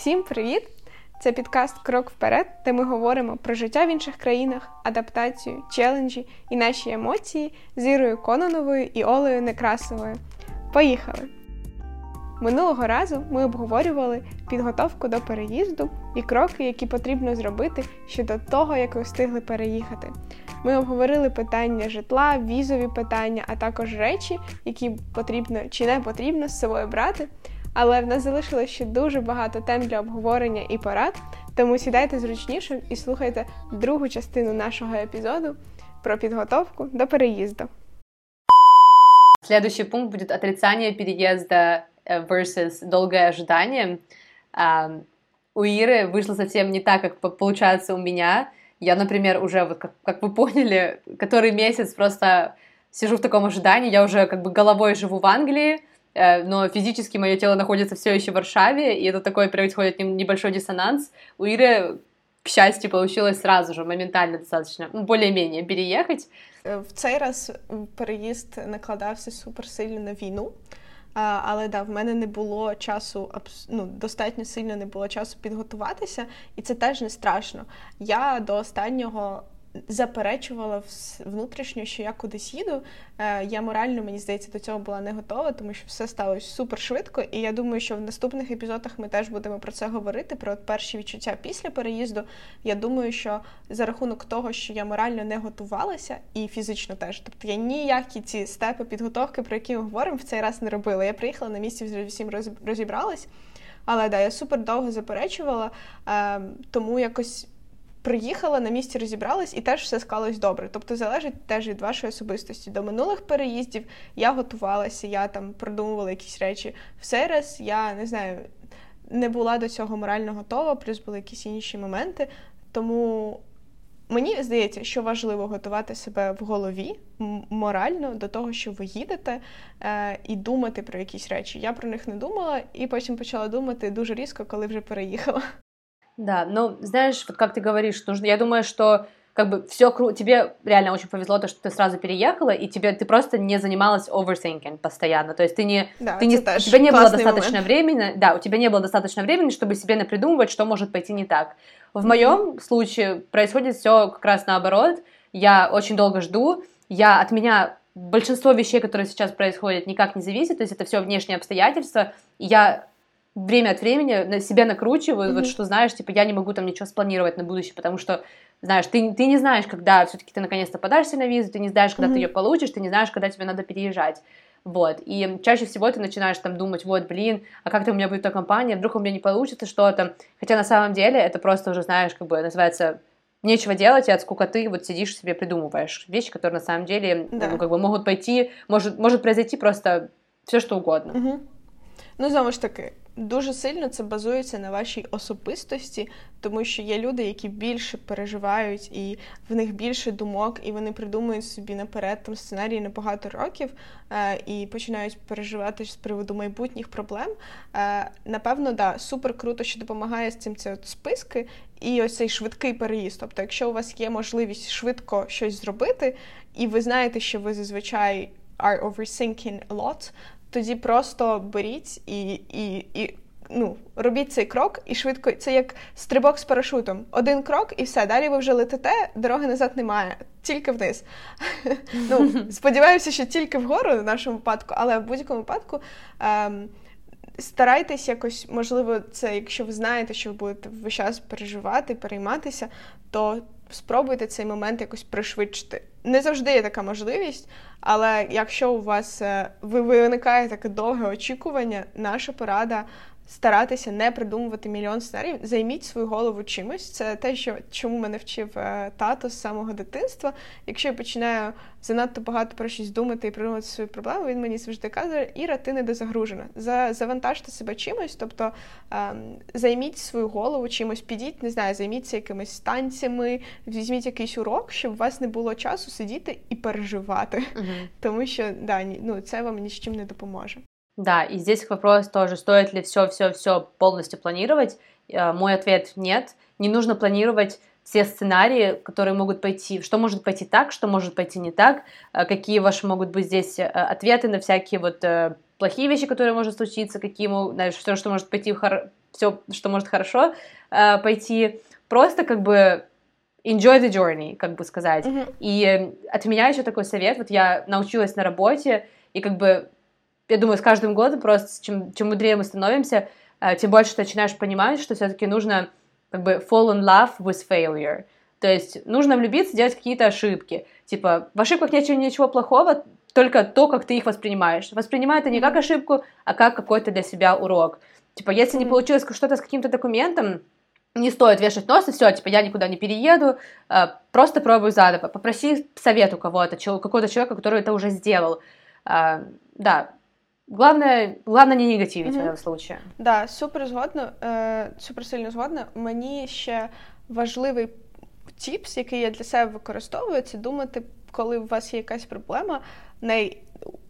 Всім привіт! Це підкаст Крок вперед, де ми говоримо про життя в інших країнах, адаптацію, челенджі і наші емоції з Ірою Кононовою і Олею Некрасовою. Поїхали! Минулого разу ми обговорювали підготовку до переїзду і кроки, які потрібно зробити щодо того, як ви встигли переїхати. Ми обговорили питання житла, візові питання, а також речі, які потрібно чи не потрібно з собою брати. Але в нас залишилося ще дуже багато тем для обговорення і порад, тому сідайте зручніше і слухайте другу частину нашого епізоду про підготовку до переїзду. Следующий пункт будет отрицание переезда э, versus долгое ожидание. У Иры вышло совсем не так, как получается у меня. Я, например, уже, вот как, как вы поняли, который месяц просто сижу в таком ожидании, я уже как бы головой живу в Англии, Э, но физически мое тело находится все еще в Варшаве, и это такой происходит небольшой диссонанс. У Иры, к счастью, получилось сразу же, моментально достаточно, ну, более-менее переехать. Э, в цей раз переїзд накладався супер сильно на війну. Але да, в мене не було часу, ну, достатньо сильно не було часу підготуватися, і це теж не страшно. Я до останнього заперечувала внутрішньо, що я кудись їду. Е, я морально, мені здається, до цього була не готова, тому що все сталося супер швидко. І я думаю, що в наступних епізодах ми теж будемо про це говорити, про перші відчуття після переїзду. Я думаю, що за рахунок того, що я морально не готувалася, і фізично теж. Тобто я ніякі ці степи підготовки, про які ми говоримо, в цей раз не робила. Я приїхала на місці, вже всім розібралась. Але да, я супер довго заперечувала, е, тому якось приїхала на місці, розібралась і теж все склалось добре. Тобто залежить теж від вашої особистості. До минулих переїздів я готувалася, я там продумувала якісь речі. В раз я не знаю, не була до цього морально готова, плюс були якісь інші моменти. Тому мені здається, що важливо готувати себе в голові морально до того, що ви їдете, е, і думати про якісь речі. Я про них не думала, і потім почала думати дуже різко, коли вже переїхала. Да, ну, знаешь, вот как ты говоришь, нужно, я думаю, что как бы все круто, тебе реально очень повезло то, что ты сразу переехала, и тебе ты просто не занималась overthinking постоянно, то есть ты не, да, ты не, у тебя не было достаточно момент. времени, да, у тебя не было достаточно времени, чтобы себе напридумывать, что может пойти не так. В mm-hmm. моем случае происходит все как раз наоборот, я очень долго жду, я от меня большинство вещей, которые сейчас происходят, никак не зависит, то есть это все внешние обстоятельства, я время от времени на себя накручиваю, mm-hmm. вот что знаешь, типа я не могу там ничего спланировать на будущее, потому что знаешь, ты, ты не знаешь, когда все-таки ты наконец-то подашься на визу, ты не знаешь, когда mm-hmm. ты ее получишь, ты не знаешь, когда тебе надо переезжать. Вот, и чаще всего ты начинаешь там думать, вот, блин, а как-то у меня будет эта компания, вдруг у меня не получится что-то, хотя на самом деле это просто уже, знаешь, как бы называется нечего делать, и от скукоты вот сидишь себе придумываешь вещи, которые на самом деле, да. ну, как бы могут пойти, может, может произойти просто все что угодно. Угу. Ну, знову ж таки, дуже сильно це базується на вашій особистості, тому що є люди, які більше переживають, і в них більше думок, і вони придумують собі наперед там сценарії на багато років е, і починають переживати з приводу майбутніх проблем. Е, напевно, да, супер круто, що допомагає з цим це от списки. І ось цей швидкий переїзд. Тобто, якщо у вас є можливість швидко щось зробити, і ви знаєте, що ви зазвичай are overthinking a lot, тоді просто беріть і і, і ну, робіть цей крок і швидко. Це як стрибок з парашутом. Один крок і все. Далі ви вже летите, дороги назад немає, тільки вниз. Ну, Сподіваюся, що тільки вгору в нашому випадку, але в будь-якому випадку. Ем, Старайтесь якось, можливо, це, якщо ви знаєте, що ви будете весь час переживати, перейматися, то спробуйте цей момент якось пришвидшити. Не завжди є така можливість, але якщо у вас ви виникає таке довге очікування, наша порада старатися не придумувати мільйон сценаріїв, займіть свою голову чимось. Це те, що чому мене вчив е, тато з самого дитинства. Якщо я починаю занадто багато про щось думати і придумати свої проблеми, він мені завжди каже: Іра, ти недозагружена. Завантажте себе чимось, тобто ем, займіть свою голову чимось, підіть, не знаю, займіться якимись танцями, візьміть якийсь урок, щоб у вас не було часу сидіти і переживати, угу. тому що да, ну, це вам ні з чим не допоможе. Да, и здесь вопрос тоже, стоит ли все-все-все полностью планировать. Э, мой ответ нет. Не нужно планировать все сценарии, которые могут пойти, что может пойти так, что может пойти не так, э, какие ваши могут быть здесь э, ответы на всякие вот плохие вещи, которые могут случиться, какие, знаешь, все, что может пойти все, что может хорошо пойти. Просто как бы enjoy the journey, как бы сказать. Mm-hmm. И от меня еще такой совет, вот я научилась на работе, и как бы, я думаю, с каждым годом просто, чем, чем мудрее мы становимся, э, тем больше ты начинаешь понимать, что все-таки нужно как бы fall in love with failure. То есть нужно влюбиться, делать какие-то ошибки. Типа, в ошибках нет ничего плохого, только то, как ты их воспринимаешь. Воспринимай это не как ошибку, а как какой-то для себя урок. Типа, если не получилось что-то с каким-то документом, не стоит вешать нос и все, типа, я никуда не перееду, а, просто пробуй заново. Попроси совет у кого-то, какого-то человека, который это уже сделал. А, да, Главное, главное не негативить mm-hmm. в этом случае. Да, супер згодно, е, супер сильно згодна. Мені ще важливий тіпс, який я для себе використовую, це думати, коли у вас є якась проблема, на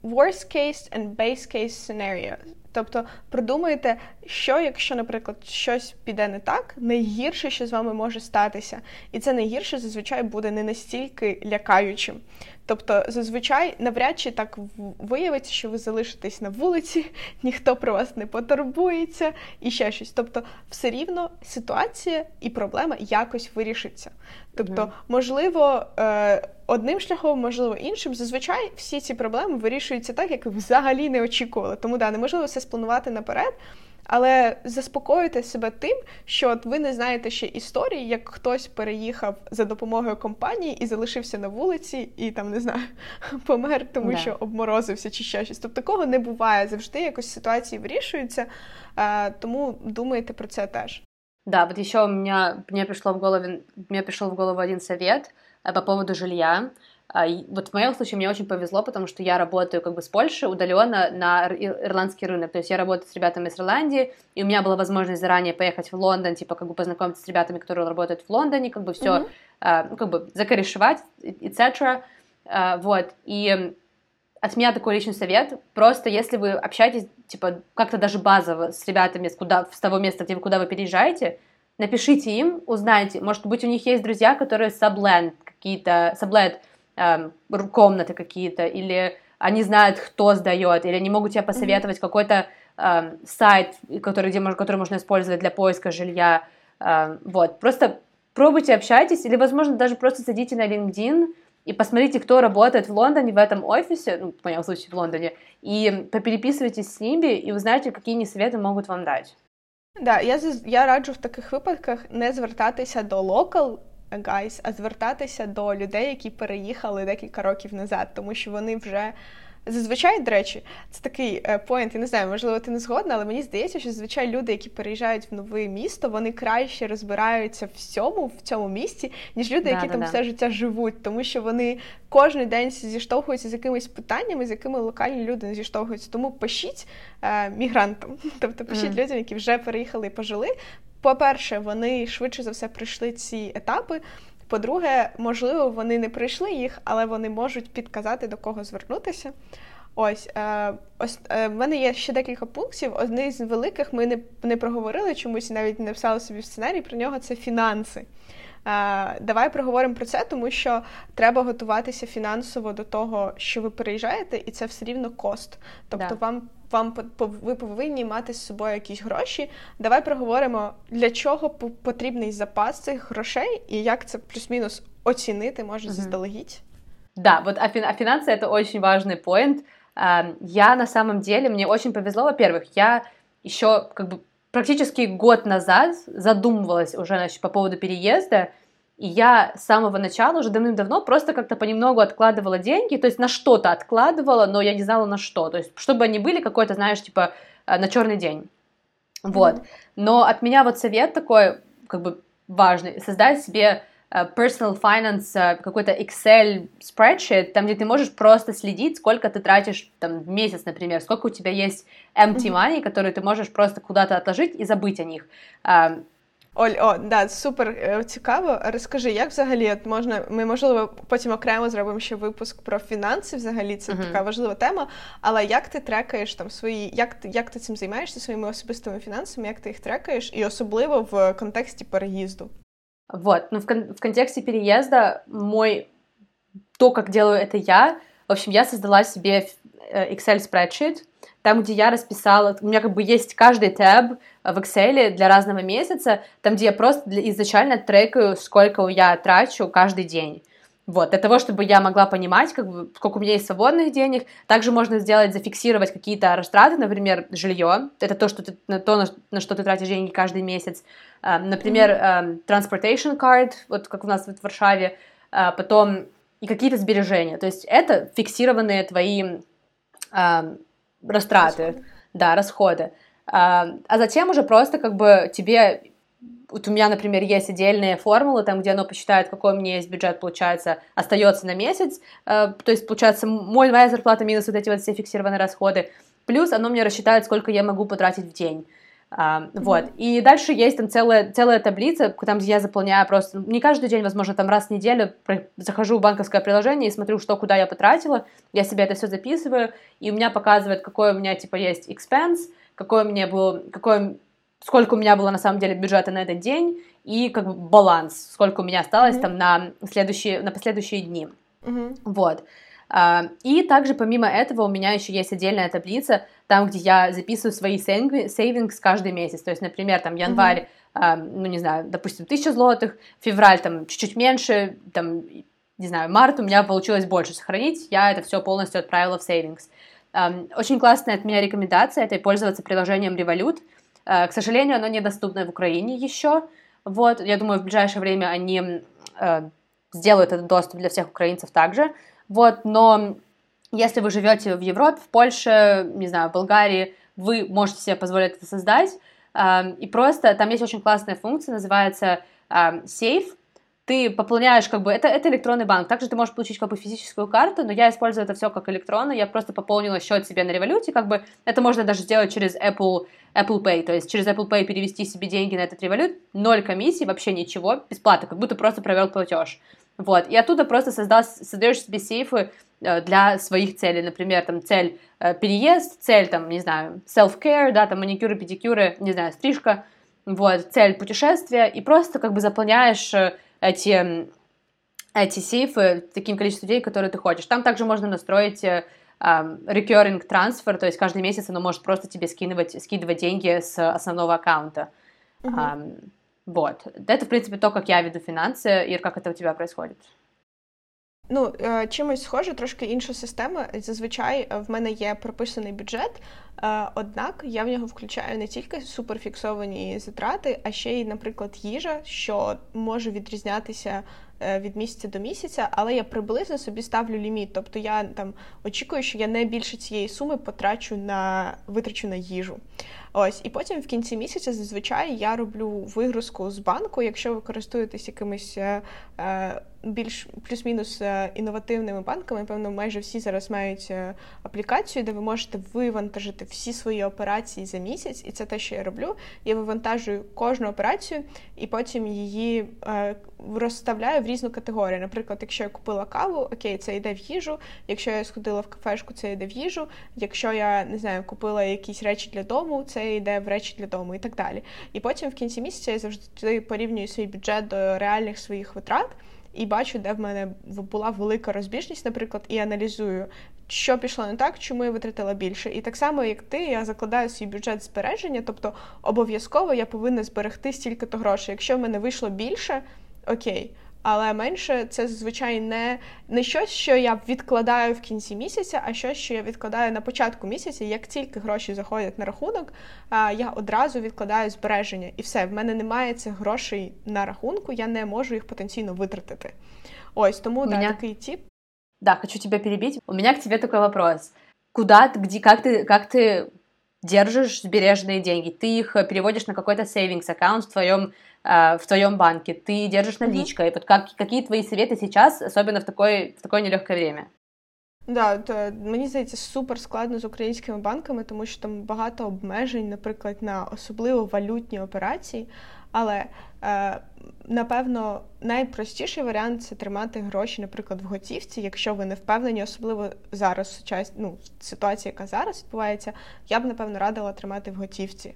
worst case and base case scenario. Тобто продумайте, що, якщо, наприклад, щось піде не так, найгірше, що з вами може статися. І це найгірше зазвичай буде не настільки лякаючим. Тобто, зазвичай навряд чи так виявиться, що ви залишитесь на вулиці, ніхто про вас не потурбується і ще щось. Тобто, все рівно ситуація і проблема якось вирішиться. Тобто, можливо, е, одним шляхом, можливо, іншим. Зазвичай всі ці проблеми вирішуються так, як взагалі не очікували. Тому да, неможливо все спланувати наперед. Але заспокоюйте себе тим, що от ви не знаєте ще історії, як хтось переїхав за допомогою компанії і залишився на вулиці, і там не знаю, помер, тому да. що обморозився чи ще щось. Тобто такого не буває. Завжди якось ситуації вирішуються, тому думайте про це теж. Да, вот еще у меня, мне, пришло в голову, мне пришел в голову один совет по поводу жилья. А, вот в моем случае мне очень повезло, потому что я работаю как бы с Польши удаленно на ирландский рынок. То есть я работаю с ребятами из Ирландии, и у меня была возможность заранее поехать в Лондон, типа как бы познакомиться с ребятами, которые работают в Лондоне, как бы все, mm-hmm. А, ну, как бы закорешевать, etc. А, вот. И от меня такой личный совет. Просто если вы общаетесь, типа, как-то даже базово с ребятами с, куда, с того места, где вы, куда вы переезжаете, напишите им, узнайте. Может быть, у них есть друзья, которые сабленд какие-то, саблет э, комнаты какие-то, или они знают, кто сдает, или они могут тебе посоветовать mm-hmm. какой-то э, сайт, который, где, который можно использовать для поиска жилья. Э, вот, просто пробуйте, общайтесь, или, возможно, даже просто зайдите на LinkedIn, и посмотрите, кто работает в Лондоне в этом офисе, ну, в моем случае в Лондоне, и попереписывайтесь с ними, і узнаєте, які они советы можуть вам дати. Да, я я раджу в таких випадках не звертатися до local guys, а звертатися до людей, які переїхали декілька років назад, тому що вони вже Зазвичай, до речі, це такий point, я не знаю, можливо, ти не згодна, але мені здається, що зазвичай люди, які переїжджають в нове місто, вони краще розбираються всьому в цьому місті, ніж люди, які да, там да. все життя живуть, тому що вони кожен день зіштовхуються з якимись питаннями, з якими локальні люди не зіштовхуються. Тому пишіть е, мігрантам, тобто пишіть mm. людям, які вже переїхали і пожили. По-перше, вони швидше за все пройшли ці етапи. По-друге, можливо, вони не пройшли їх, але вони можуть підказати, до кого звернутися. Ось е, ось е, в мене є ще декілька пунктів. Одне з великих ми не не проговорили чомусь, навіть не написали собі в сценарій. Про нього це фінанси. Е, давай проговоримо про це, тому що треба готуватися фінансово до того, що ви переїжджаєте, і це все рівно кост. Тобто, да. вам вам ви повинні мати з собою якісь гроші. Давай проговоримо, для чого потрібний запас цих грошей і як це плюс-мінус оцінити може угу. заздалегідь. Да, вот а, фин, а финансы это очень важный поинт. Я на самом деле, мне очень повезло, во-первых, я еще как бы практически год назад задумывалась уже значит, по поводу переезда, и я с самого начала, уже давным-давно, просто как-то понемногу откладывала деньги, то есть на что-то откладывала, но я не знала на что. То есть, чтобы они были какой-то, знаешь, типа э, на черный день. Вот. Mm-hmm. Но от меня вот совет такой, как бы важный, создать себе э, personal finance, э, какой-то Excel spreadsheet, там, где ты можешь просто следить, сколько ты тратишь там, в месяц, например, сколько у тебя есть empty money, которые ты можешь просто куда-то отложить и забыть о них. Оль, о, да, супер е, цікаво. Розкажи, як взагалі от можна, ми можливо потім окремо зробимо ще випуск про фінанси. Взагалі це uh-huh. така важлива тема. Але як ти трекаєш там свої, як ти як ти цим займаєшся своїми особистими фінансами, як ти їх трекаєш, і особливо в контексті переїзду? Вот, ну в, кон- в контексте переезда мой то, как делаю это я, в общем, я создала себе э, Excel spreadsheet, там, где я расписала, у меня как бы есть каждый таб в Excel для разного месяца, там, где я просто изначально трекаю, сколько я трачу каждый день. Вот, для того, чтобы я могла понимать, как бы, сколько у меня есть свободных денег. Также можно сделать, зафиксировать какие-то растраты, например, жилье. Это то, что ты, на то, на, на что ты тратишь деньги каждый месяц. Uh, например, uh, transportation card, вот как у нас в Варшаве. Uh, потом и какие-то сбережения. То есть это фиксированные твои растраты, расходы. да, расходы. А затем уже просто как бы тебе вот у меня, например, есть отдельные формулы, там, где оно посчитает, какой у меня есть бюджет, получается, остается на месяц, э, то есть, получается, мой, моя зарплата минус вот эти вот все фиксированные расходы, плюс оно мне рассчитает, сколько я могу потратить в день. Uh, mm-hmm. Вот. И дальше есть там целая, целая таблица, там, где я заполняю просто, не каждый день, возможно, там раз в неделю захожу в банковское приложение и смотрю, что куда я потратила, я себе это все записываю, и у меня показывает, какой у меня, типа, есть expense, какой у меня был, какой сколько у меня было на самом деле бюджета на этот день и как бы баланс, сколько у меня осталось mm-hmm. там на следующие, на последующие дни. Mm-hmm. Вот. И также помимо этого у меня еще есть отдельная таблица, там, где я записываю свои savings каждый месяц. То есть, например, там январь, mm-hmm. ну не знаю, допустим, 1000 злотых, февраль там чуть-чуть меньше, там, не знаю, март у меня получилось больше сохранить, я это все полностью отправила в savings. Очень классная от меня рекомендация, это пользоваться приложением Revolut. Э, к сожалению, оно недоступно в Украине еще. Вот, я думаю, в ближайшее время они э, сделают этот доступ для всех украинцев также. Вот, но если вы живете в Европе, в Польше, не знаю, в Болгарии, вы можете себе позволить это создать. Э, и просто там есть очень классная функция, называется э, Safe ты пополняешь, как бы, это, это электронный банк. Также ты можешь получить как бы физическую карту, но я использую это все как электронно. Я просто пополнила счет себе на революте, как бы это можно даже сделать через Apple, Apple Pay, то есть через Apple Pay перевести себе деньги на этот револют, ноль комиссий, вообще ничего, бесплатно, как будто просто провел платеж. Вот, и оттуда просто создал, создаешь себе сейфы э, для своих целей, например, там цель э, переезд, цель там, не знаю, self-care, да, там маникюры, педикюры, не знаю, стрижка, вот, цель путешествия, и просто как бы заполняешь э, эти, эти сейфы таким количеством людей, которые ты хочешь. Там также можно настроить um, recurring transfer, то есть каждый месяц оно может просто тебе скидывать, скидывать деньги с основного аккаунта. Uh-huh. Um, вот. Это, в принципе, то, как я веду финансы, и как это у тебя происходит. Ну, е, чимось схоже, трошки інша система. Зазвичай е, в мене є прописаний бюджет, е, однак я в нього включаю не тільки суперфіксовані затрати, а ще й, наприклад, їжа, що може відрізнятися від місяця до місяця, але я приблизно собі ставлю ліміт. Тобто я там очікую, що я не більше цієї суми потрачу на витрачу на їжу. Ось, і потім в кінці місяця зазвичай я роблю вигрузку з банку, якщо ви користуєтесь якимись е, більш плюс-мінус е, інновативними банками. Певно, майже всі зараз мають е, аплікацію, де ви можете вивантажити всі свої операції за місяць, і це те, що я роблю. Я вивантажую кожну операцію і потім її е, розставляю в різну категорію. Наприклад, якщо я купила каву, окей, це йде в їжу. Якщо я сходила в кафешку, це йде в їжу. Якщо я не знаю, купила якісь речі для дому, це йде в речі для дому і так далі. І потім в кінці місяця я завжди порівнюю свій бюджет до реальних своїх витрат і бачу, де в мене була велика розбіжність, наприклад, і аналізую, що пішло не так, чому я витратила більше. І так само, як ти, я закладаю свій бюджет збереження, тобто обов'язково я повинна зберегти стільки-то грошей. Якщо в мене вийшло більше, окей але менше це зазвичай не не щось, що я відкладаю в кінці місяця, а щось, що я відкладаю на початку місяця. Як тільки гроші заходять на рахунок, я одразу відкладаю збереження. І все, в мене немає цих грошей на рахунку, я не можу їх потенційно витратити. Ось тому да, меня... такий тип. Да, хочу тебя перебить. У меня к тебе такой вопрос. Куда, где, как ты, как ты держишь сбереженные деньги? Ты их переводишь на какой-то savings аккаунт в твоем Э, в твоем банке, ты держишь наличкой. Mm-hmm. Вот как, какие твои советы сейчас, особенно в такое, в такое нелегкое время? Да, то мені здається супер складно з українськими банками, тому що там багато обмежень, наприклад, на особливо валютні операції. Але е, напевно найпростіший варіант це тримати гроші, наприклад, в готівці, якщо ви не впевнені, особливо зараз ну, ситуація, яка зараз відбувається, я б напевно радила тримати в готівці е,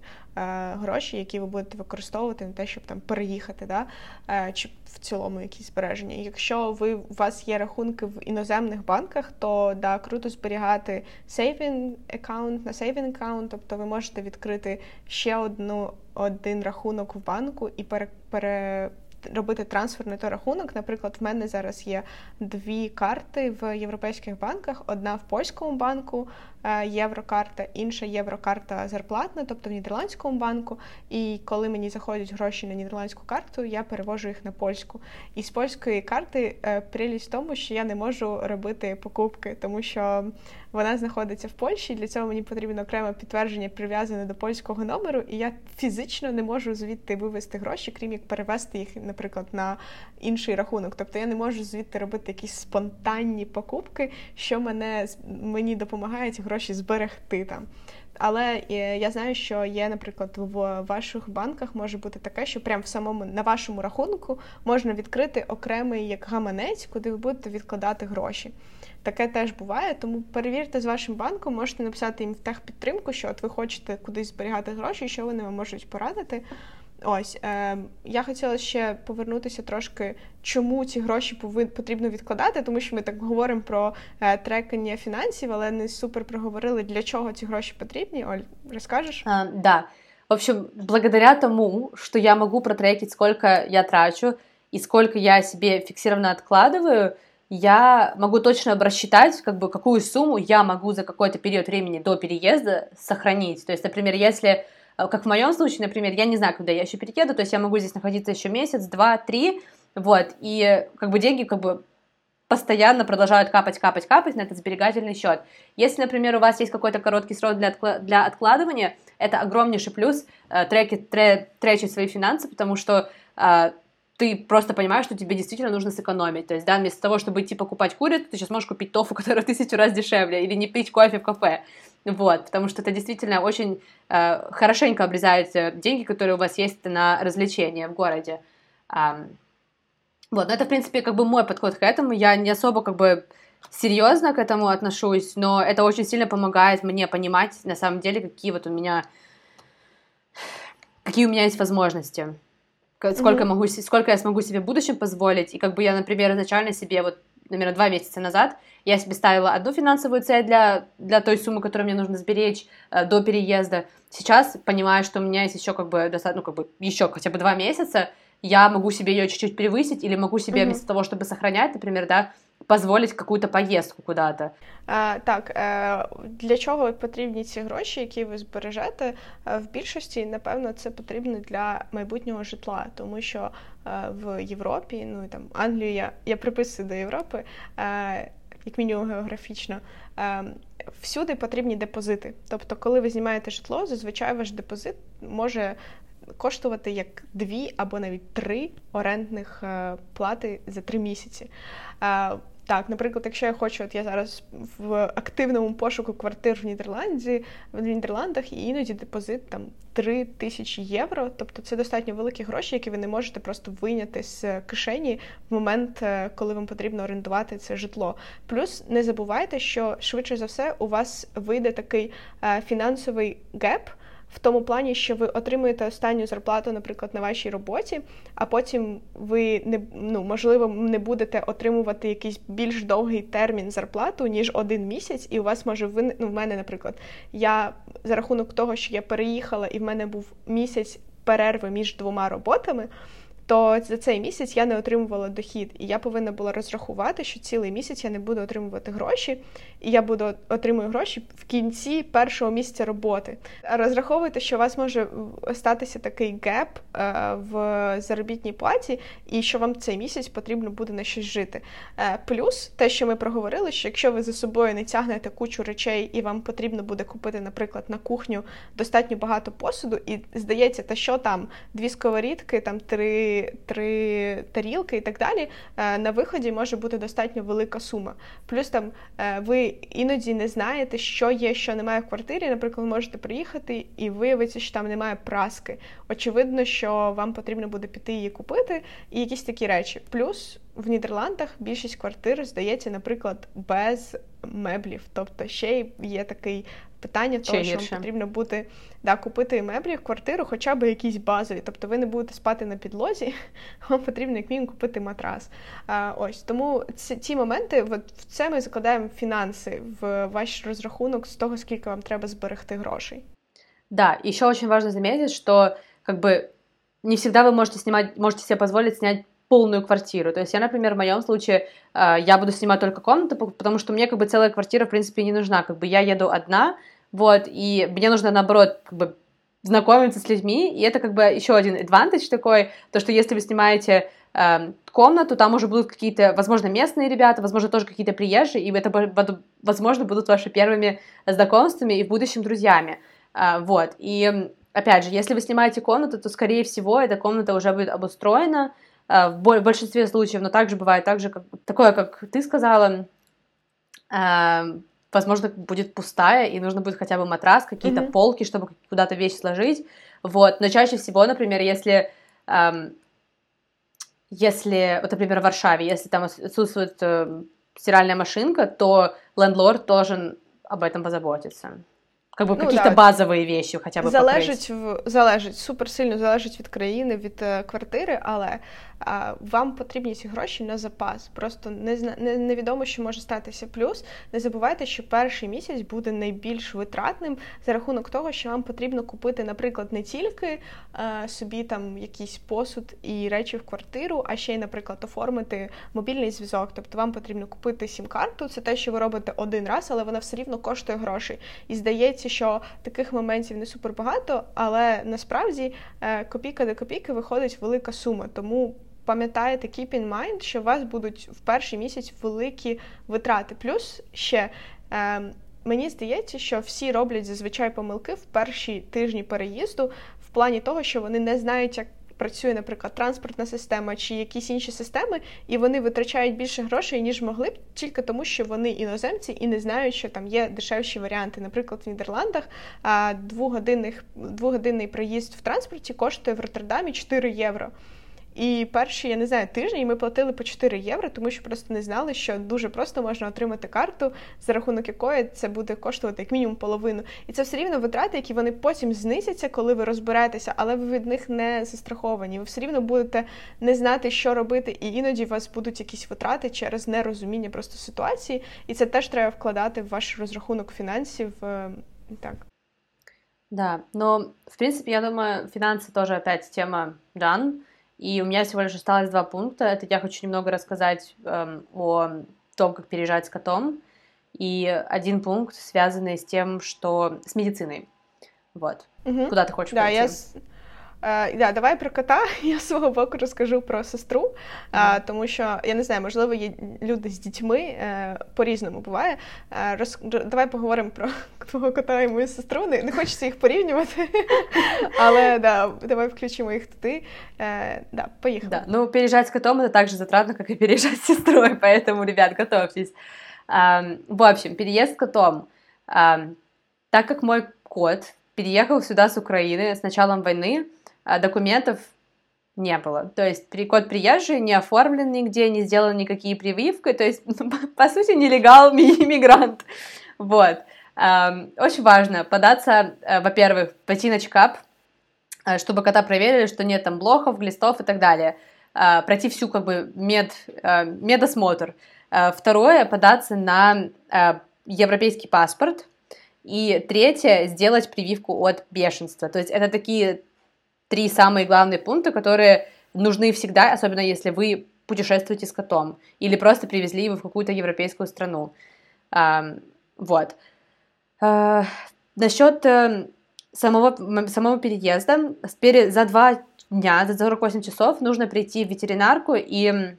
гроші, які ви будете використовувати на те, щоб там переїхати, да? е, чи в цілому якісь збереження. Якщо ви у вас є рахунки в іноземних банках, то да, круто зберігати saving account на saving account, тобто ви можете відкрити ще одну один рахунок в банку і пере, пере робити трансфер на той рахунок. Наприклад, в мене зараз є дві карти в європейських банках: одна в польському банку, єврокарта, інша єврокарта зарплатна, тобто в нідерландському банку. І коли мені заходять гроші на нідерландську карту, я перевожу їх на польську. І з польської карти е, прелість в тому, що я не можу робити покупки, тому що вона знаходиться в Польщі. Для цього мені потрібно окреме підтвердження прив'язане до польського номеру, і я фізично не можу звідти вивести гроші, крім як перевести їх, наприклад, на інший рахунок. Тобто я не можу звідти робити якісь спонтанні покупки, що мене мені допомагає ці гроші зберегти там. Але е, я знаю, що є, наприклад, в ваших банках може бути таке, що прямо в самому на вашому рахунку можна відкрити окремий як гаманець, куди ви будете відкладати гроші. Таке теж буває, тому перевірте з вашим банком, можете написати їм в техпідтримку, що от ви хочете кудись зберігати гроші, що вони вам можуть порадити. Ось е, я хотіла ще повернутися трошки, чому ці гроші повин, потрібно відкладати, тому що ми так говоримо про е, трекання фінансів, але не супер проговорили, для чого ці гроші потрібні. Оль, розкажеш? А, да. В общем, благодаря тому, что я могу протрекить, сколько я трачу и сколько я себе фиксированно откладываю, я могу точно рассчитать, как бы, какую сумму я могу за какой-то период времени до переезда сохранить. То есть, например, если, э, как в моем случае, например, я не знаю, когда я еще перееду, то есть я могу здесь находиться еще месяц, два, три, вот, и как бы деньги как бы постоянно продолжают капать, капать, капать на этот сберегательный счет. Если, например, у вас есть какой-то короткий срок для, откла- для откладывания, это огромнейший плюс э, треки, тре- тречить свои финансы, потому что э, ты просто понимаешь, что тебе действительно нужно сэкономить. То есть, да, вместо того, чтобы идти покупать курицу, ты сейчас можешь купить тофу, которая тысячу раз дешевле, или не пить кофе в кафе. Вот, потому что это действительно очень э, хорошенько обрезает э, деньги, которые у вас есть на развлечения в городе. Um, вот, но это, в принципе, как бы мой подход к этому. Я не особо как бы серьезно к этому отношусь, но это очень сильно помогает мне понимать, на самом деле, какие вот у меня какие у меня есть возможности сколько, mm-hmm. могу, сколько я смогу себе в будущем позволить. И как бы я, например, изначально себе вот, наверное, два месяца назад я себе ставила одну финансовую цель для, для той суммы, которую мне нужно сберечь э, до переезда. Сейчас понимаю, что у меня есть еще как бы достаточно, ну, как бы еще хотя бы два месяца, я могу себе ее чуть-чуть превысить или могу себе mm-hmm. вместо того, чтобы сохранять, например, да, позволить какую-то поїздку куди-то. Так, е, для чого потрібні ці гроші, які ви збережете? Е, в більшості, напевно, це потрібно для майбутнього житла, тому що е, в Європі, ну там Англію я, я приписую до Європи, як мінімум географічно. Всюди потрібні депозити. Тобто, коли ви знімаєте житло, зазвичай ваш депозит може коштувати як дві або навіть три орендних плати за три місяці. Так, наприклад, якщо я хочу, от я зараз в активному пошуку квартир в Нідерланді, в Нідерландах, і іноді депозит там 3 тисячі євро. Тобто це достатньо великі гроші, які ви не можете просто вийняти з кишені в момент, е, коли вам потрібно орендувати це житло. Плюс не забувайте, що швидше за все у вас вийде такий е, фінансовий геп в тому плані, що ви отримуєте останню зарплату, наприклад, на вашій роботі, а потім ви не ну можливо не будете отримувати якийсь більш довгий термін зарплату ніж один місяць, і у вас може ви ну, в мене, наприклад, я за рахунок того, що я переїхала, і в мене був місяць перерви між двома роботами то за цей місяць я не отримувала дохід, і я повинна була розрахувати, що цілий місяць я не буду отримувати гроші, і я буду отримую гроші в кінці першого місяця роботи. Розраховуйте, що у вас може статися такий геп е, в заробітній платі, і що вам цей місяць потрібно буде на щось жити. Е, плюс те, що ми проговорили, що якщо ви за собою не тягнете кучу речей, і вам потрібно буде купити, наприклад, на кухню достатньо багато посуду, і здається, та що там дві сковорідки, там три три тарілки і так далі, е, на виході може бути достатньо велика сума. Плюс там е, ви іноді не знаєте, що є, що немає в квартирі. Наприклад, ви можете приїхати і виявиться, що там немає праски. Очевидно, що вам потрібно буде піти її купити, і якісь такі речі. Плюс в Нідерландах більшість квартир здається, наприклад, без меблів. Тобто ще є такий питання того, що вам потрібно буде да, купити меблі в квартиру, хоча б якісь базові. Тобто ви не будете спати на підлозі, вам потрібно як мінімум купити матрас. А, Ось тому ці, ці моменти, от в це ми закладаємо фінанси в ваш розрахунок з того, скільки вам треба зберегти грошей. Да, еще очень важно заметить, что как бы не всегда вы можете снимать, можете себе позволить снять полную квартиру. То есть я, например, в моем случае, э, я буду снимать только комнату, потому что мне как бы целая квартира, в принципе, не нужна. Как бы я еду одна, вот, и мне нужно, наоборот, как бы знакомиться с людьми, и это как бы еще один advantage такой, то, что если вы снимаете э, комнату, там уже будут какие-то, возможно, местные ребята, возможно, тоже какие-то приезжие, и это, возможно, будут ваши первыми знакомствами и в будущем друзьями, э, вот, и опять же, если вы снимаете комнату, то, скорее всего, эта комната уже будет обустроена, в большинстве случаев, но также бывает так же, как, такое, как ты сказала, э, возможно, будет пустая, и нужно будет хотя бы матрас, какие-то mm-hmm. полки, чтобы куда-то вещи сложить. Вот. Но чаще всего, например, если, эм, если вот, например, в Варшаве, если там отсутствует э, стиральная машинка, то лендлорд должен об этом позаботиться. Как бы ну, какие-то да. базові вещи хоча б залежить в залежить супер сильно залежить від країни, від е, квартири, але а, вам потрібні ці гроші на запас. Просто не, не невідомо, що може статися. Плюс не забувайте, що перший місяць буде найбільш витратним за рахунок того, що вам потрібно купити, наприклад, не тільки а, собі там якийсь посуд і речі в квартиру, а ще й, наприклад, оформити мобільний зв'язок. Тобто вам потрібно купити сім-карту. Це те, що ви робите один раз, але вона все рівно коштує грошей. І здається, що таких моментів не супер багато, але насправді е, копійка до копійки виходить велика сума. Тому пам'ятаєте, keep in mind, що у вас будуть в перший місяць великі витрати. Плюс ще. Е, Мені здається, що всі роблять зазвичай помилки в перші тижні переїзду в плані того, що вони не знають, як працює, наприклад, транспортна система чи якісь інші системи, і вони витрачають більше грошей, ніж могли б, тільки тому, що вони іноземці і не знають, що там є дешевші варіанти. Наприклад, в Нідерландах двогодинний проїзд в транспорті коштує в Роттердамі 4 євро. І перші, я не знаю, тижні ми платили по 4 євро, тому що просто не знали, що дуже просто можна отримати карту, за рахунок якої це буде коштувати як мінімум половину. І це все рівно витрати, які вони потім знизяться, коли ви розберетеся, але ви від них не застраховані. Ви все рівно будете не знати, що робити, і іноді у вас будуть якісь витрати через нерозуміння просто ситуації. І це теж треба вкладати в ваш розрахунок фінансів. Е, так. Да, но в принципе, я думаю, финансы тоже опять тема Дан. И у меня всего лишь осталось два пункта. Это я хочу немного рассказать эм, о том, как переезжать с котом. И один пункт, связанный с тем, что с медициной. Вот. Угу. Куда ты хочешь да, пойти? Я... Е, да, Давай про кота. Я з свого боку розкажу про сестру, е, тому що я не знаю, можливо, є люди з дітьми е, по-різному буває. Е, роз... Давай поговоримо про твого кота і мою сестру. Не, не хочеться їх порівнювати, але да, давай включимо їх туди. Е, да, поїхали. Да. Ну, переезжать с котом это так же затратно, как и переезжать с сестрой, поэтому, ребят, готовьтесь. Um, в общем, переезд с котом. Um, так как мой кот переехал сюда с Украины с началом войны, а Документов не было. То есть код приезжий, не оформлен нигде, не сделан никакие прививки, то есть, ну, по сути, нелегал, иммигрант. Вот. Очень важно податься, э, во-первых, пойти на чекап, э, чтобы кота проверили, что нет там блохов, глистов и так далее. Э, пройти всю как бы мед, медосмотр. Второе, податься на европейский паспорт. И третье, сделать прививку от бешенства. То есть это такие три самые главные пункта, которые нужны всегда, особенно если вы путешествуете с котом или просто привезли его в какую-то европейскую страну. А, вот. А, насчет э, самого, самого переезда, за два дня, за 48 часов нужно прийти в ветеринарку и,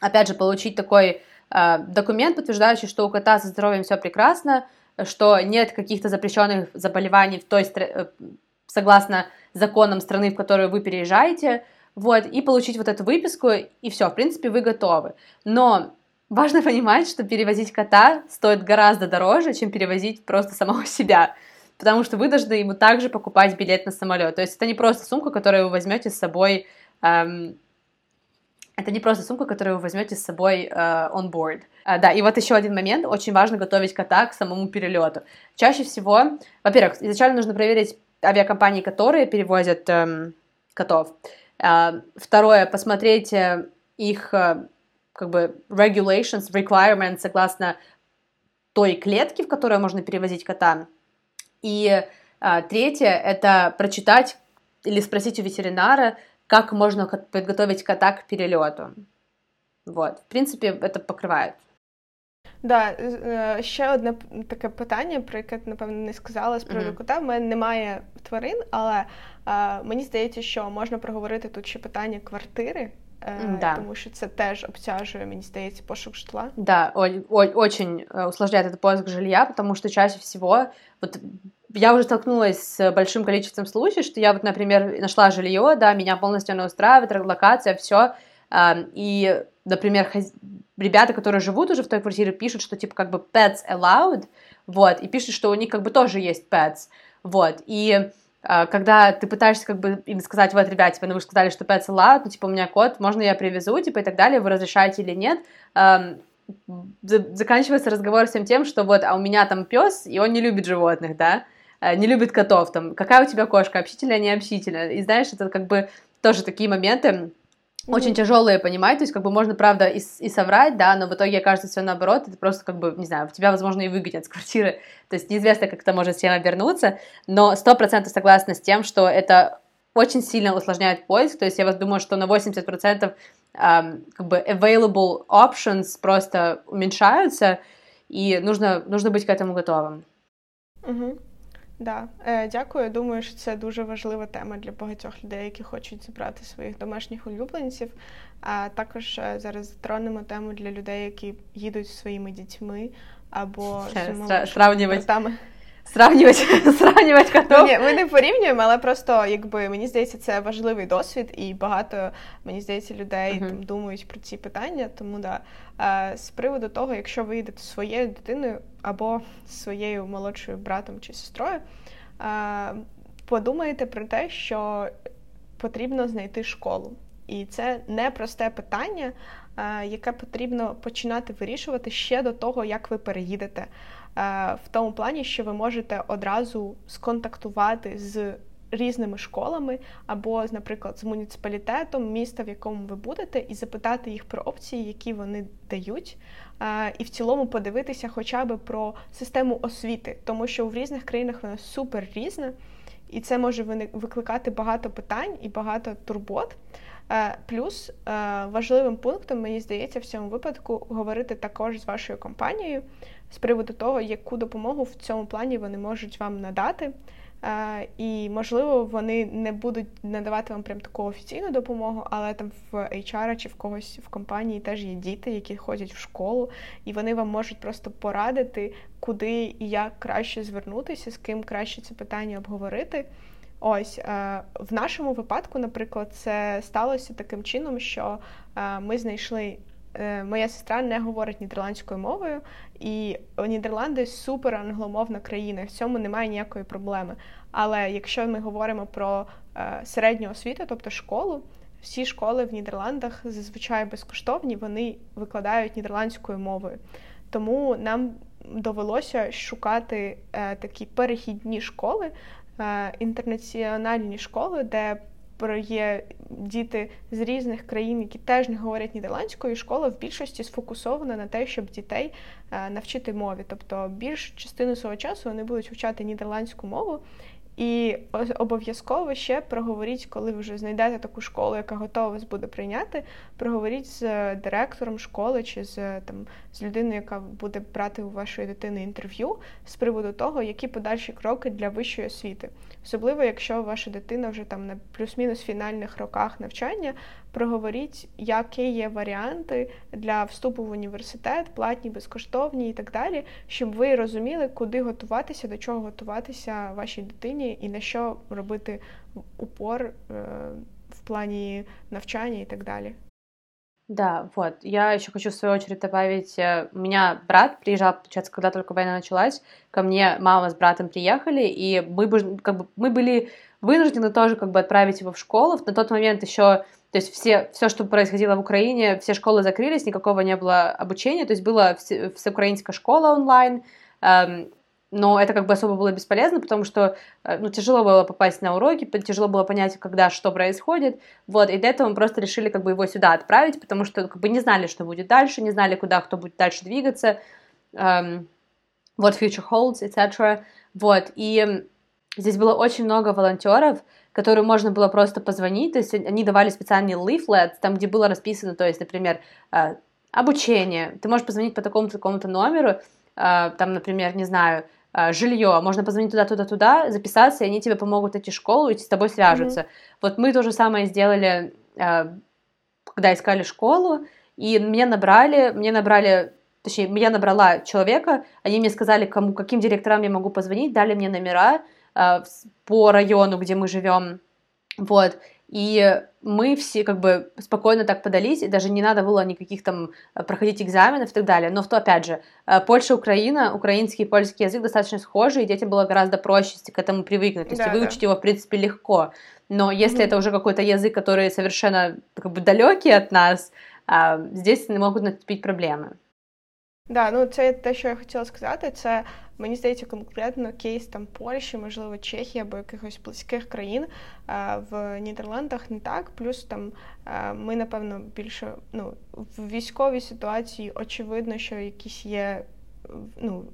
опять же, получить такой э, документ, подтверждающий, что у кота со здоровьем все прекрасно, что нет каких-то запрещенных заболеваний в той стране, согласно законам страны, в которую вы переезжаете, вот, и получить вот эту выписку, и все, в принципе, вы готовы. Но важно понимать, что перевозить кота стоит гораздо дороже, чем перевозить просто самого себя, потому что вы должны ему также покупать билет на самолет. То есть это не просто сумка, которую вы возьмете с собой эм, это не просто сумка, которую вы возьмете с собой on board. Uh, да, и вот еще один момент. Очень важно готовить кота к самому перелету. Чаще всего, во-первых, изначально нужно проверить авиакомпании, которые перевозят um, котов. Uh, второе, посмотреть их uh, как бы regulations, requirements согласно той клетки, в которой можно перевозить кота. И uh, третье, это прочитать или спросить у ветеринара, как можно подготовить кота к перельоту. Вот, в принципі, це покриває. Да, ще одне таке питання, про яке ти, напевно, не сказала з приводу uh-huh. кота. В мене немає тварин, але а, мені здається, що можна проговорити тут ще питання квартири. е, да. Тому що це теж обтяжує, мені здається, пошук житла. Да, очень усложняет этот поиск жилья, потому что чаще всего вот я уже столкнулась с большим количеством случаев, что я вот, например, нашла жилье, да, меня полностью оно устраивает, локация, все, и, например, ребята, которые живут уже в той квартире, пишут, что типа как бы pets allowed, вот, и пишут, что у них как бы тоже есть pets, вот, и а, когда ты пытаешься как бы им сказать, вот, ребят, типа, ну вы сказали, что pets allowed, ну, типа, у меня кот, можно я привезу, типа, и так далее, вы разрешаете или нет, заканчивается разговор всем тем, что вот, а у меня там пес, и он не любит животных, да, Э, не любит котов, там, какая у тебя кошка, общительная, не общительная, и знаешь, это как бы тоже такие моменты. Очень тяжелые понимать, то есть как бы можно, правда, и, и соврать, да, но в итоге окажется все наоборот, это просто как бы, не знаю, тебя, возможно, и выгонят с квартиры, то есть неизвестно, как это может всем обернуться, но сто процентов согласна с тем, что это очень сильно усложняет поиск, то есть я вас думаю, что на 80% эм, как бы available options просто уменьшаются, и нужно, нужно быть к этому готовым. Угу. Да, е, дякую. Думаю, що це дуже важлива тема для багатьох людей, які хочуть забрати своїх домашніх улюбленців. А також е, зараз затронемо тему для людей, які їдуть зі своїми дітьми або сравнювати. Сравнювати сравнювати котов. Ні, ми не порівнюємо, але просто якби мені здається, це важливий досвід, і багато мені здається людей uh-huh. там думають про ці питання. Тому да е, з приводу того, якщо ви їдете своєю дитиною або своєю молодшою братом чи сестрою, е, подумайте про те, що потрібно знайти школу. І це непросте питання, е, яке потрібно починати вирішувати ще до того, як ви переїдете. В тому плані, що ви можете одразу сконтактувати з різними школами, або, наприклад, з муніципалітетом міста, в якому ви будете, і запитати їх про опції, які вони дають, і в цілому подивитися хоча б про систему освіти, тому що в різних країнах вона супер різна, і це може викликати багато питань і багато турбот. Е, плюс е, важливим пунктом, мені здається, в цьому випадку говорити також з вашою компанією з приводу того, яку допомогу в цьому плані вони можуть вам надати. І, можливо, вони не будуть надавати вам прям таку офіційну допомогу, але там в HR чи в когось в компанії теж є діти, які ходять в школу, і вони вам можуть просто порадити, куди і як краще звернутися, з ким краще це питання обговорити. Ось в нашому випадку, наприклад, це сталося таким чином, що ми знайшли Е, моя сестра не говорить нідерландською мовою, і Нідерланди супер англомовна країна. В цьому немає ніякої проблеми. Але якщо ми говоримо про е, середню освіту, тобто школу, всі школи в Нідерландах зазвичай безкоштовні, вони викладають нідерландською мовою. Тому нам довелося шукати е, такі перехідні школи, інтернаціональні школи, де є діти з різних країн, які теж не говорять нідерландською, і школа в більшості сфокусована на те, щоб дітей е, навчити мові. Тобто більш частину свого часу вони будуть вчати нідерландську мову. І обов'язково ще проговоріть, коли ви вже знайдете таку школу, яка готова вас буде прийняти. Проговоріть з директором школи чи з там з людиною, яка буде брати у вашої дитини інтерв'ю з приводу того, які подальші кроки для вищої освіти, особливо якщо ваша дитина вже там на плюс-мінус фінальних роках навчання, проговоріть, які є варіанти для вступу в університет, платні, безкоштовні і так далі, щоб ви розуміли, куди готуватися, до чого готуватися вашій дитині і на що робити упор е, в плані навчання і так далі. Да, вот. Я еще хочу в свою очередь добавить, э, у меня брат приезжал, получается, когда только война началась, ко мне мама с братом приехали, и мы, как бы, мы были вынуждены тоже как бы отправить его в школу. На тот момент еще, то есть все, все, что происходило в Украине, все школы закрылись, никакого не было обучения, то есть была все, всеукраинская школа онлайн, эм, но это как бы особо было бесполезно, потому что э, ну, тяжело было попасть на уроки, тяжело было понять, когда что происходит, вот, и для этого мы просто решили как бы его сюда отправить, потому что как бы не знали, что будет дальше, не знали, куда кто будет дальше двигаться, эм, what future holds, etc., вот, и здесь было очень много волонтеров, которым можно было просто позвонить, то есть они давали специальный leaflet, там, где было расписано, то есть, например, э, обучение, ты можешь позвонить по такому-то такому-то номеру, э, там, например, не знаю, а, жилье, можно позвонить туда, туда, туда, записаться, и они тебе помогут найти школу, и с тобой свяжутся. Mm-hmm. Вот мы то же самое сделали, когда искали школу, и меня набрали, мне набрали, точнее, меня набрала человека, они мне сказали, кому, каким директорам я могу позвонить, дали мне номера по району, где мы живем, вот, и мы все как бы спокойно так подались, и даже не надо было никаких там э, проходить экзаменов и так далее. Но то, опять же, э, Польша, Украина, украинский и польский язык достаточно схожи, и детям было гораздо проще к этому привыкнуть. То есть да, выучить да. его, в принципе, легко. Но если mm-hmm. это уже какой-то язык, который совершенно как бы далекий от нас, здесь могут наступить проблемы. Да, ну це те, що я хотіла сказати, це Мені здається, конкретно кейс там Польщі, можливо, Чехії або якихось близьких країн в Нідерландах не так. Плюс там ми, напевно, більше ну, в військовій ситуації очевидно, що якісь є ну,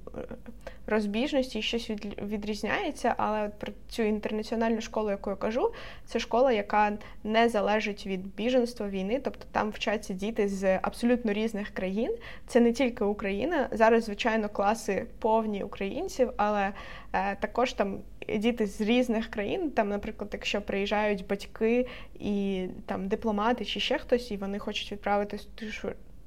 розбіжності щось відрізняється, але про цю інтернаціональну школу, яку я кажу, це школа, яка не залежить від біженства війни, тобто там вчаться діти з абсолютно різних країн. Це не тільки Україна. Зараз, звичайно, класи повні українців, але е, також там діти з різних країн. Там, наприклад, якщо приїжджають батьки і там дипломати чи ще хтось, і вони хочуть відправити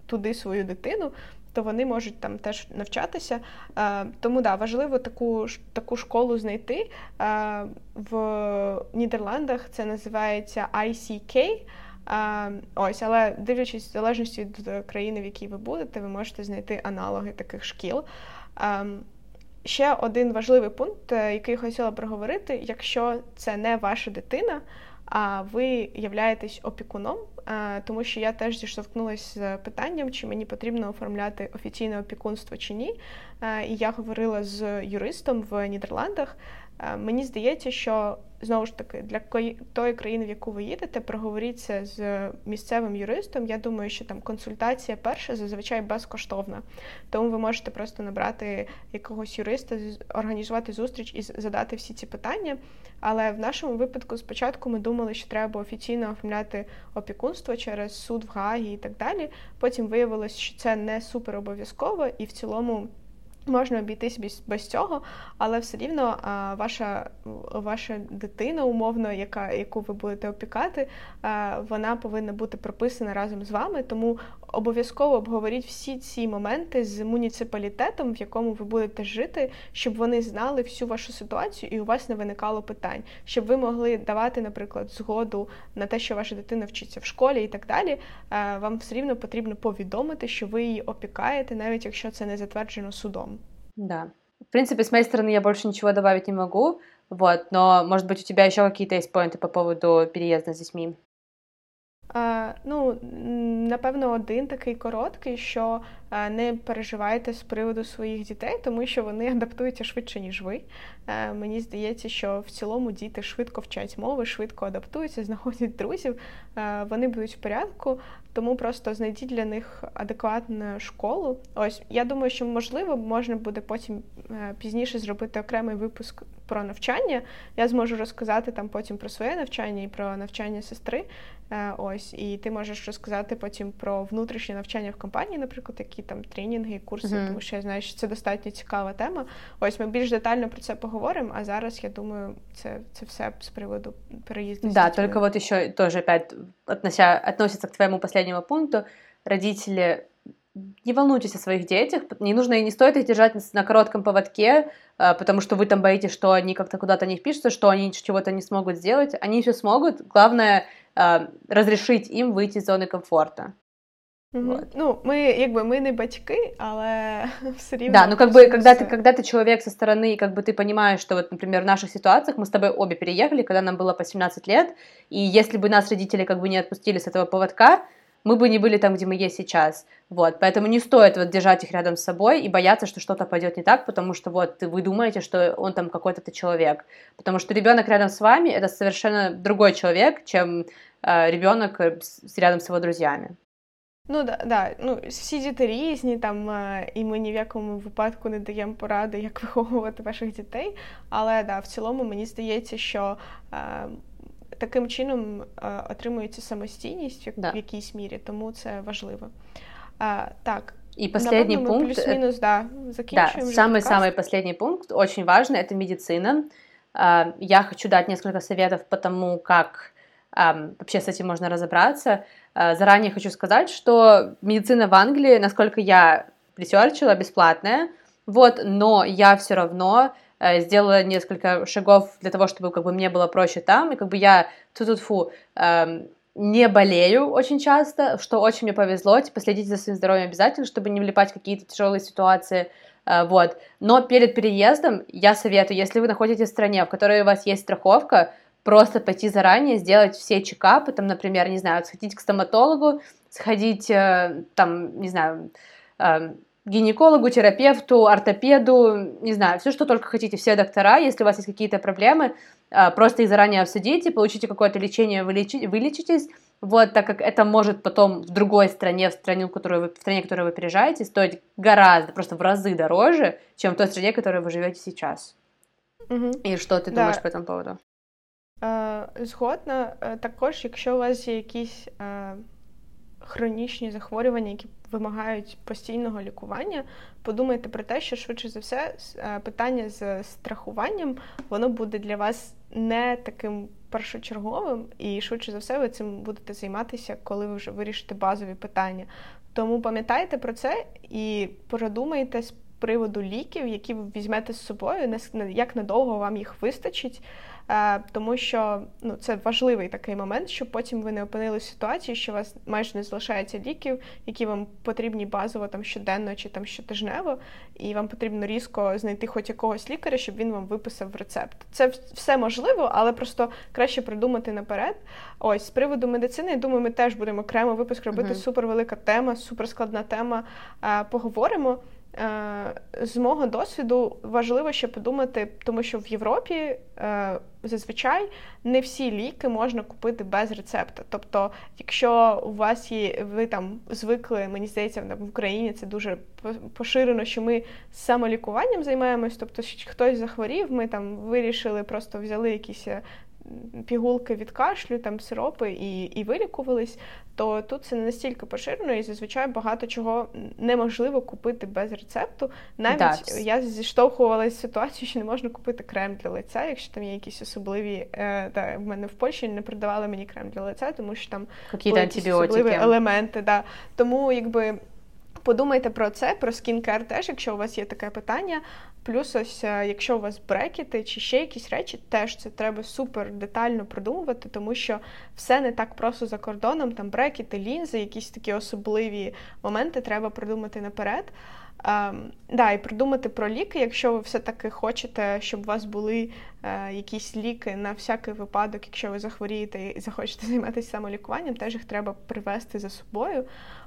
туди свою дитину, то вони можуть там теж навчатися. Е, тому да, важливо таку таку школу знайти. Е, в Нідерландах це називається ICK. Е, ось, але дивлячись в залежності від країни, в якій ви будете, ви можете знайти аналоги таких шкіл. Ще один важливий пункт, який хотіла проговорити: якщо це не ваша дитина, ви являєтесь опікуном, тому що я теж зіштовхнулася з питанням, чи мені потрібно оформляти офіційне опікунство чи ні. І я говорила з юристом в Нідерландах. Мені здається, що знову ж таки для тої країни, в яку ви їдете, проговоріться з місцевим юристом. Я думаю, що там консультація перша зазвичай безкоштовна. Тому ви можете просто набрати якогось юриста, організувати зустріч і задати всі ці питання. Але в нашому випадку спочатку ми думали, що треба офіційно оформляти опікунство через суд в Гагі і так далі. Потім виявилось, що це не супер обов'язково і в цілому. Можна обійтись без, цього, але все рівно ваша ваша дитина, умовно, яка яку ви будете опікати, вона повинна бути прописана разом з вами. Тому обов'язково обговоріть всі ці моменти з муніципалітетом, в якому ви будете жити, щоб вони знали всю вашу ситуацію і у вас не виникало питань, щоб ви могли давати, наприклад, згоду на те, що ваша дитина вчиться в школі і так далі. А, вам все рівно потрібно повідомити, що ви її опікаєте, навіть якщо це не затверджено судом. Да. В принципе, с моей стороны я больше ничего добавить не могу, вот, но, может быть, у тебя еще какие-то есть поинты по поводу переезда с детьми? А, ну, напевно, один такий короткий, що не переживайте з приводу своїх дітей, тому що вони адаптуються швидше, ніж ви. Мені здається, що в цілому діти швидко вчать мови, швидко адаптуються, знаходять друзів, вони будуть в порядку, тому просто знайдіть для них адекватну школу. Ось я думаю, що можливо можна буде потім е, пізніше зробити окремий випуск про навчання. Я зможу розказати там потім про своє навчання і про навчання сестри. Е, ось, і ти можеш розказати потім про внутрішнє навчання в компанії, наприклад, які там тренінги, курси, mm-hmm. тому що я знаю, що це достатньо цікава тема. Ось ми більш детально про це поговоримо. А зараз я думаю, це це все з приводу переїзду. Да, только вот еще тоже опять относя, относится к твоему последнему пункту. Родители не волнуйтесь о своих детях, не нужно и не стоит их держать на коротком поводке, а, потому что вы там боитесь, что они как-то куда-то не впишутся, что они чего-то не смогут сделать. Они все смогут. Главное э, разрешить им выйти из зоны комфорта. Угу. Вот. Ну, мы, якби, мы не батьки, але все равно. Да, ну как бы, когда ты, когда ты человек со стороны, как бы ты понимаешь, что вот, например, в наших ситуациях мы с тобой обе переехали, когда нам было по 17 лет, и если бы нас родители как бы не отпустили с этого поводка, мы бы не были там, где мы есть сейчас. Вот, поэтому не стоит вот держать их рядом с собой и бояться, что что-то пойдет не так, потому что вот вы думаете, что он там какой-то человек. Потому что ребенок рядом с вами это совершенно другой человек, чем э, ребенок рядом с его друзьями. Ну да, да. Ну всі діти різні, там і ми ні в якому випадку не даємо поради, як виховувати ваших дітей. Але да, в цілому мені здається, що е, таким чином е, отримується самостійність в, да. в якійсь мірі, тому це важливо. Е, так. И последний Напомню, пункт. Плюс-минус, да, Да, самый-самый последний пункт, очень важный, это медицина. Я хочу дать несколько советов по тому, как вообще с этим можно разобраться. Заранее хочу сказать, что медицина в Англии, насколько я ресерчила, бесплатная, вот, но я все равно э, сделала несколько шагов для того, чтобы как бы мне было проще там, и как бы я тут фу эм, не болею очень часто, что очень мне повезло, типа следите за своим здоровьем обязательно, чтобы не влипать в какие-то тяжелые ситуации, э, вот. Но перед переездом я советую, если вы находитесь в стране, в которой у вас есть страховка, просто пойти заранее, сделать все чекапы, там, например, не знаю, сходить к стоматологу, сходить, э, там, не знаю, э, гинекологу, терапевту, ортопеду, не знаю, все, что только хотите, все доктора, если у вас есть какие-то проблемы, э, просто их заранее обсудите, получите какое-то лечение, вылечи, вылечитесь, вот, так как это может потом в другой стране, в стране, в которую вы, в стране, в которую вы переезжаете, стоить гораздо, просто в разы дороже, чем в той стране, в которой вы живете сейчас. Угу. И что ты да. думаешь по этому поводу? Е, згодна, е, також, якщо у вас є якісь е, хронічні захворювання, які вимагають постійного лікування, подумайте про те, що швидше за все питання з страхуванням воно буде для вас не таким першочерговим, і швидше за все ви цим будете займатися, коли ви вже вирішите базові питання. Тому пам'ятайте про це і продумайте з приводу ліків, які ви візьмете з собою, як надовго вам їх вистачить. Е, тому що ну, це важливий такий момент, щоб потім ви не опинилися в ситуації, що у вас майже не залишається ліків, які вам потрібні базово там щоденно чи там щотижнево, і вам потрібно різко знайти хоч якогось лікаря, щоб він вам виписав рецепт. Це все можливо, але просто краще придумати наперед. Ось з приводу медицини, я думаю, ми теж будемо окремо випуск робити. Uh-huh. Супервелика тема, суперскладна тема. Е, поговоримо. Е, з мого досвіду важливо ще подумати, тому що в Європі е, зазвичай не всі ліки можна купити без рецепта. Тобто, якщо у вас є, ви там звикли, мені здається, в Україні це дуже поширено, що ми самолікуванням займаємось, тобто хтось захворів, ми там вирішили, просто взяли якісь е, пігулки від кашлю, там сиропи і і вилікувались, то тут це не настільки поширено, і зазвичай багато чого неможливо купити без рецепту. Навіть да. я зіштовхувалася з ситуацією, що не можна купити крем для лиця, якщо там є якісь особливі. Е, да, в мене в Польщі не продавали мені крем для лиця, тому що там були якісь особливі елементи. Да. Тому якби. Подумайте про це, про скінкер теж, якщо у вас є таке питання. Плюс, ось, е, якщо у вас брекети чи ще якісь речі, теж це треба супер детально продумувати, тому що все не так просто за кордоном. Там брекети, лінзи, якісь такі особливі моменти треба продумати наперед. Um, да, І придумати про ліки, якщо ви все-таки хочете, щоб у вас були uh, якісь ліки на всякий випадок, якщо ви захворієте і захочете займатися самолікуванням, теж їх треба привезти за собою.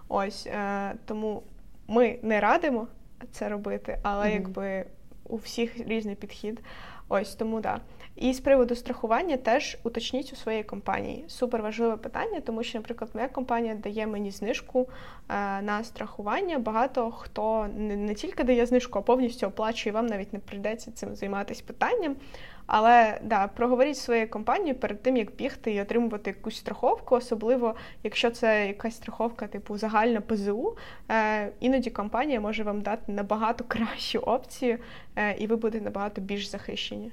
Ось uh, Тому ми не радимо це робити, але mm-hmm. якби у всіх різний підхід. Ось тому да. І з приводу страхування теж уточніть у своїй компанії. Супер важливе питання, тому що, наприклад, моя компанія дає мені знижку е, на страхування. Багато хто не, не тільки дає знижку, а повністю оплачує. Вам навіть не прийдеться цим займатися питанням. Але да, проговоріть своєю компанією перед тим, як бігти і отримувати якусь страховку, особливо якщо це якась страховка, типу загальна ПЗУ, е, іноді компанія може вам дати набагато кращу опцію, е, і ви будете набагато більш захищені.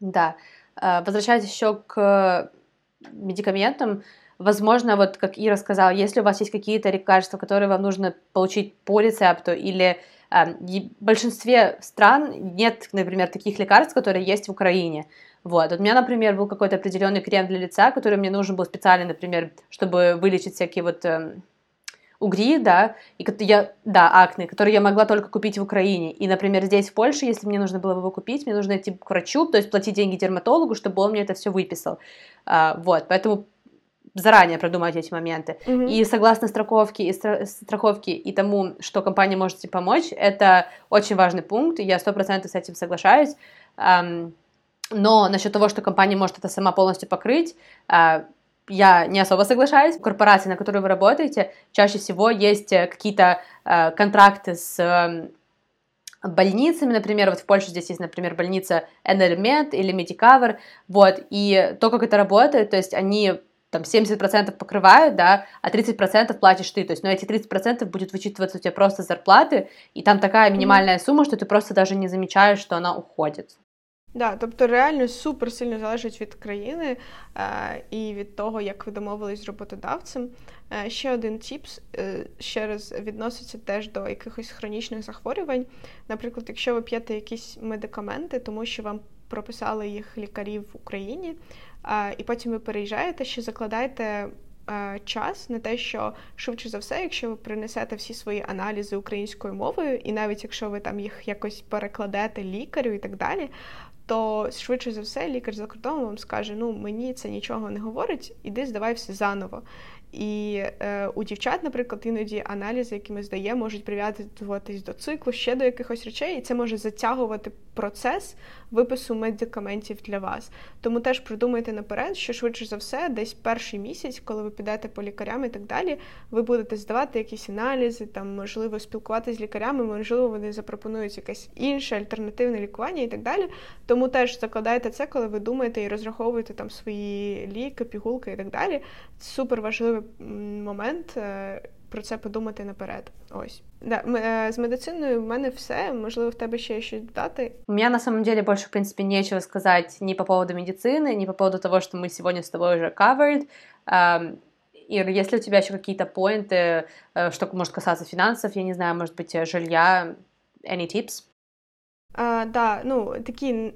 Да. Е, возвращаясь еще к медикаментам, возможно, вот как Ира сказала, если у вас есть какие-то лекарства, которые вам нужно получить по рецепту или в большинстве стран нет, например, таких лекарств, которые есть в Украине. Вот. вот у меня, например, был какой-то определенный крем для лица, который мне нужен был специально, например, чтобы вылечить всякие вот э, угри, да, и я, да, акне, которые я могла только купить в Украине. И, например, здесь, в Польше, если мне нужно было его купить, мне нужно идти к врачу, то есть платить деньги дерматологу, чтобы он мне это все выписал. А, вот, поэтому заранее продумать эти моменты. Mm-hmm. И согласно страховке и стра- страховке и тому, что компания может тебе помочь, это очень важный пункт, я сто процентов с этим соглашаюсь. Um, но насчет того, что компания может это сама полностью покрыть, uh, я не особо соглашаюсь. В корпорации, на которой вы работаете, чаще всего есть э, какие-то uh, контракты с uh, больницами, например, вот в Польше здесь есть, например, больница Enelmed или Medicover, вот, и то, как это работает, то есть они там 70% покрывают, да, а 30% платишь ты, то есть, но ну, эти 30% будет вычитываться у тебя просто зарплаты, і там така мінімальна сума, що ти просто даже не замічаєш, що вона уходить. Да, тобто реально супер сильно залежить від країни е, і від того, як ви домовились з роботодавцем. Е, ще один тіпс е, ще раз відноситься теж до якихось хронічних захворювань. Наприклад, якщо ви п'єте якісь медикаменти, тому що вам прописали їх лікарі в Україні, і потім ви переїжджаєте, ще закладаєте час на те, що швидше за все, якщо ви принесете всі свої аналізи українською мовою, і навіть якщо ви там їх якось перекладете лікарю і так далі. То швидше за все лікар за кордоном вам скаже: ну мені це нічого не говорить, іди здавай все заново. І е, у дівчат, наприклад, іноді аналізи, які ми здаємо, можуть прив'язуватись до циклу, ще до якихось речей, і це може затягувати процес випису медикаментів для вас. Тому теж продумайте наперед, що швидше за все, десь перший місяць, коли ви підете по лікарям і так далі, ви будете здавати якісь аналізи, там можливо спілкуватися з лікарями, можливо, вони запропонують якесь інше альтернативне лікування і так далі. Тому теж закладайте це, коли ви думаєте і розраховуєте там свої ліки, пігулки і так далі. Супер важливий момент Е, про це подумати наперед. Ось да, з медициною в мене все. Можливо, в тебе ще щось додати. У меня на самом деле больше, в принципе, нечего сказать ни по поводу медицины, ни по поводу того, что мы сегодня с тобой уже covered. Ир, если у тебя еще какие-то поинты, э, что может касаться финансов, я не знаю, может быть, жилья, any tips? А, да, ну такі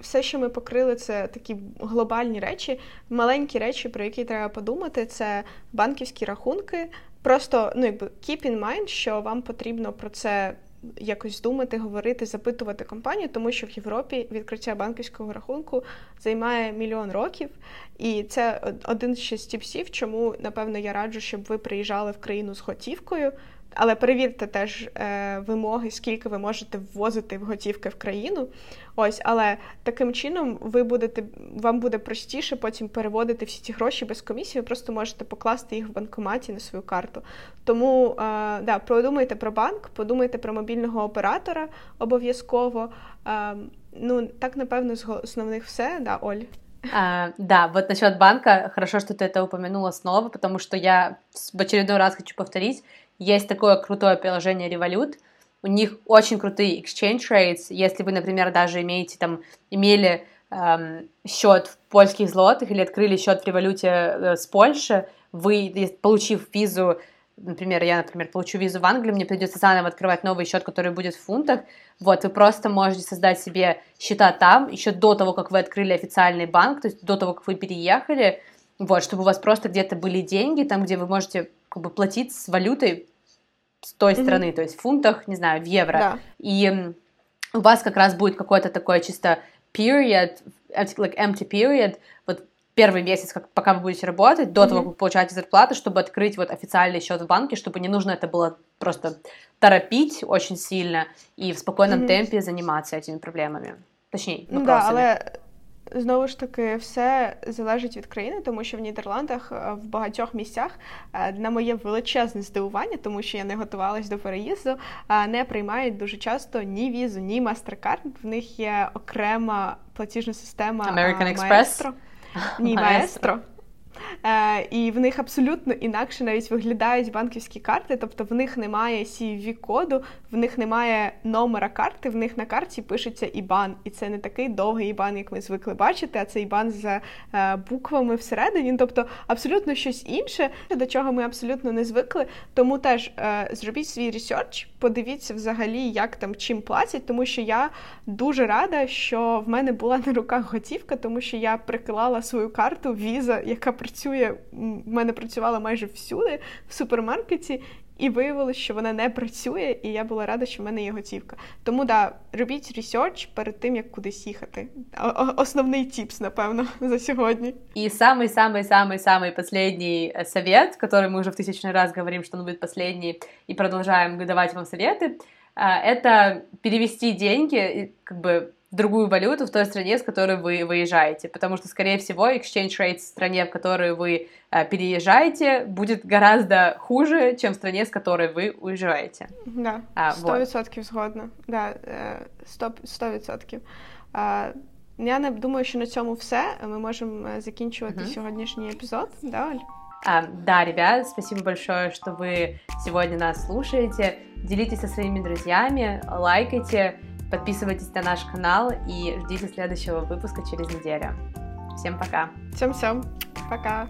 все, що ми покрили, це такі глобальні речі, маленькі речі, про які треба подумати. Це банківські рахунки, Просто ну якби keep in mind, що вам потрібно про це якось думати, говорити, запитувати компанію, тому що в Європі відкриття банківського рахунку займає мільйон років, і це один з частіпсів, чому напевно я раджу, щоб ви приїжджали в країну з готівкою. Але перевірте теж е, вимоги, скільки ви можете ввозити в готівки в країну. Ось, але таким чином ви будете вам буде простіше потім переводити всі ці гроші без комісії. Ви просто можете покласти їх в банкоматі на свою карту. Тому е, да, подумайте про банк, подумайте про мобільного оператора обов'язково. Е, ну так напевно з основних все, да, Оль. А, да, вот насчет банка, хорошо, что ты это упомянула снова, потому что я в очередной раз хочу повторить, Есть такое крутое приложение Revolut, у них очень крутые exchange rates. Если вы, например, даже имеете там, имели эм, счет в польских злотых или открыли счет в революте э, с Польши, вы, получив визу, например, я, например, получу визу в Англию, мне придется заново открывать новый счет, который будет в фунтах, вот, вы просто можете создать себе счета там, еще до того, как вы открыли официальный банк, то есть до того, как вы переехали, вот, чтобы у вас просто где-то были деньги, там, где вы можете как бы платить с валютой с той mm-hmm. страны, то есть в фунтах, не знаю, в евро. Да. И у вас как раз будет какой-то такой чисто period, like empty period, вот первый месяц, как, пока вы будете работать, до mm-hmm. того, как вы получаете зарплату, чтобы открыть вот официальный счет в банке, чтобы не нужно это было просто торопить очень сильно и в спокойном mm-hmm. темпе заниматься этими проблемами. Точнее, вопросами. Да, але Знову ж таки, все залежить від країни, тому що в Нідерландах е, в багатьох місцях е, на моє величезне здивування, тому що я не готувалась до переїзду, е, не приймають дуже часто ні візу, ні мастеркард. В них є окрема платіжна система American Express? Ні, Маестро. Е, І в них абсолютно інакше навіть виглядають банківські карти, тобто в них немає cvv коду в них немає номера карти, в них на карті пишеться ІБАН. І це не такий довгий ІБАН, як ми звикли бачити, а це ІБАН з е, буквами всередині. Тобто абсолютно щось інше, до чого ми абсолютно не звикли. Тому теж е, зробіть свій research, подивіться взагалі, як там чим платять, тому що я дуже рада, що в мене була на руках готівка, тому що я приклала свою карту Visa, яка працює в мене працювала майже всюди в супермаркеті І виявилось, що вона не працює, і я була рада, що в мене є готівка. Тому да, робіть ресерч перед тим, як кудись їхати. Основний типс, напевно, за сьогодні. И самый-самый-самый-самый последний э, совет, который мы уже в тысячный раз говорим, что он будет последний, и продолжаем давать вам советы, это перевести деньги, как бы другую валюту в той стране, с которой вы выезжаете, потому что, скорее всего, exchange rate в стране, в которую вы э, переезжаете, будет гораздо хуже, чем в стране, с которой вы уезжаете. Да, сто відсотків згодна. Да, сто відсотків. Я не думаю, що на цьому все. Ми можемо закінчувати uh-huh. сьогоднішній епізод. Да, Оль? А, да, ребят, спасибо большое, что вы сегодня нас слушаете. Делитесь со своими друзьями, лайкайте, Подписывайтесь на наш канал и ждите следующего выпуска через неделю. Всем пока. Всем-всем. Пока.